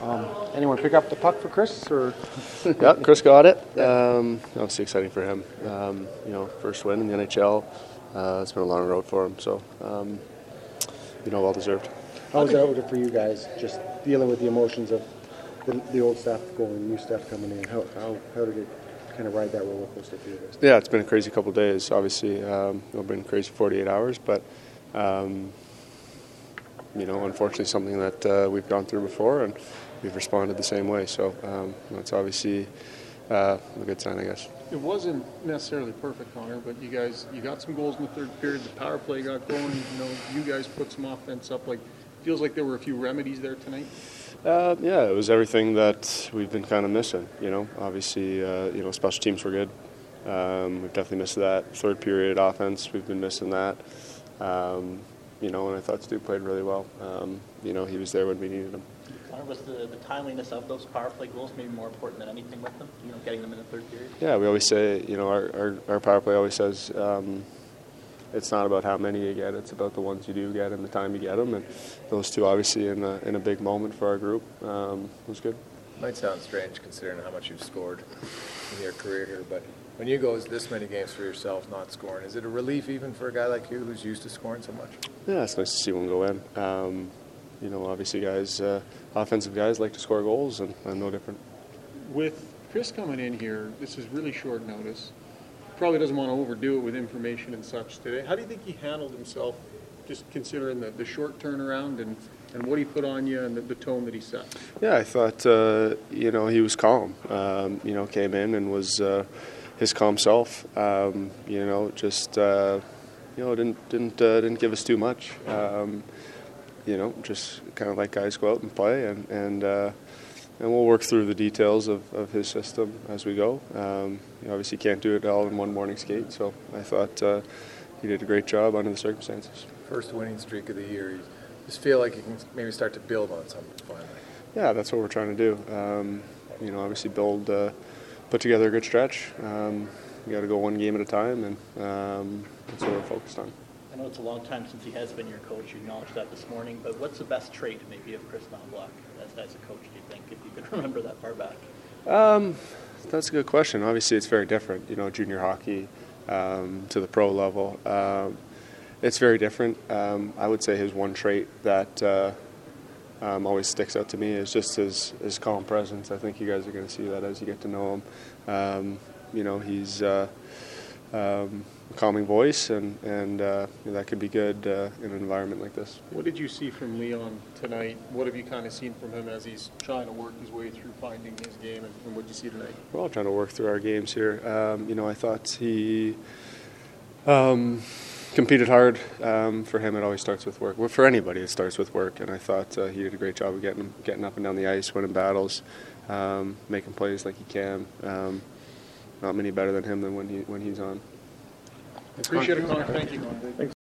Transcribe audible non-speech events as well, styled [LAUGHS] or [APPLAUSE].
Um, anyone pick up the puck for Kris or? [LAUGHS] yeah, Kris got it. Um, obviously exciting for him. Um, you know, first win in the NHL. Uh, it's been a long road for him, so um, you know, well deserved. How was that for you guys? Just dealing with the emotions of the, the old staff going, new staff coming in. How, how, how did it kind of ride that roller coaster for you guys? Yeah, it's been a crazy couple days. Obviously, um, it's been crazy 48 hours, but um, you know, unfortunately, something that uh, we've gone through before, and we've responded the same way. So um, that's obviously uh, a good sign, I guess. It wasn't necessarily perfect, Connor, but you guys, you got some goals in the third period. The power play got going. You know, you guys put some offense up. Like, feels like there were a few remedies there tonight. Uh, yeah, it was everything that we've been kind of missing. You know, obviously, uh, you know, special teams were good. Um, we've definitely missed that. Third period offense, we've been missing that. Um, you know, and I thought Stu played really well. Um, you know, he was there when we needed him. Connor, was the, the timeliness of those power play goals maybe more important than anything with them? You know, getting them in the third period. Yeah, we always say, you know, our, our, our power play always says um, it's not about how many you get; it's about the ones you do get and the time you get them. And those two, obviously, in a, in a big moment for our group, um, was good. Might sound strange considering how much you've scored in your career here, but when you go this many games for yourself not scoring, is it a relief even for a guy like you who's used to scoring so much? Yeah, it's nice to see one go in. Um, you know, obviously, guys, uh, offensive guys like to score goals, and I'm no different. With Kris coming in here, this is really short notice. Probably doesn't want to overdo it with information and such today. How do you think he handled himself, just considering the, the short turnaround and, and what he put on you and the, the tone that he set? Yeah, I thought, uh, you know, he was calm. Um, you know, came in and was. Uh, his calm self. Um, you know, just uh, you know didn't didn't uh, didn't give us too much. Um, you know, just kind of like guys go out and play, and and uh, and we'll work through the details of, of his system as we go. Um, you obviously can't do it all in one morning skate, so I thought uh, he did a great job under the circumstances. First winning streak of the year. You just feel like you can maybe start to build on something finally. Yeah, that's what we're trying to do. Um, you know, obviously build uh, put together a good stretch. Um, we got to go one game at a time, and um, that's what we're focused on. I know it's a long time since he has been your coach. You acknowledged that this morning, but what's the best trait maybe of Kris Knoblauch as, as a coach? Do you think, if you could [LAUGHS] remember that far back? Um, that's a good question. Obviously, it's very different. You know, junior hockey um, to the pro level. Um, it's very different. Um, I would say his one trait that uh, um, always sticks out to me is just his, his calm presence. I think you guys are going to see that as you get to know him. Um, you know, he's uh, um, a calming voice, and, and uh, that could be good uh, in an environment like this. What did you see from Leon tonight? What have you kind of seen from him as he's trying to work his way through finding his game, and, and what did you see tonight? We're all trying to work through our games here. Um, you know, I thought he um, competed hard. Um, for him, it always starts with work. Well, for anybody, it starts with work. And I thought uh, he did a great job of getting getting up and down the ice, winning battles, um, making plays like he can. Um, not many better than him than when he when he's on. Appreciate it, Connor. Thank you.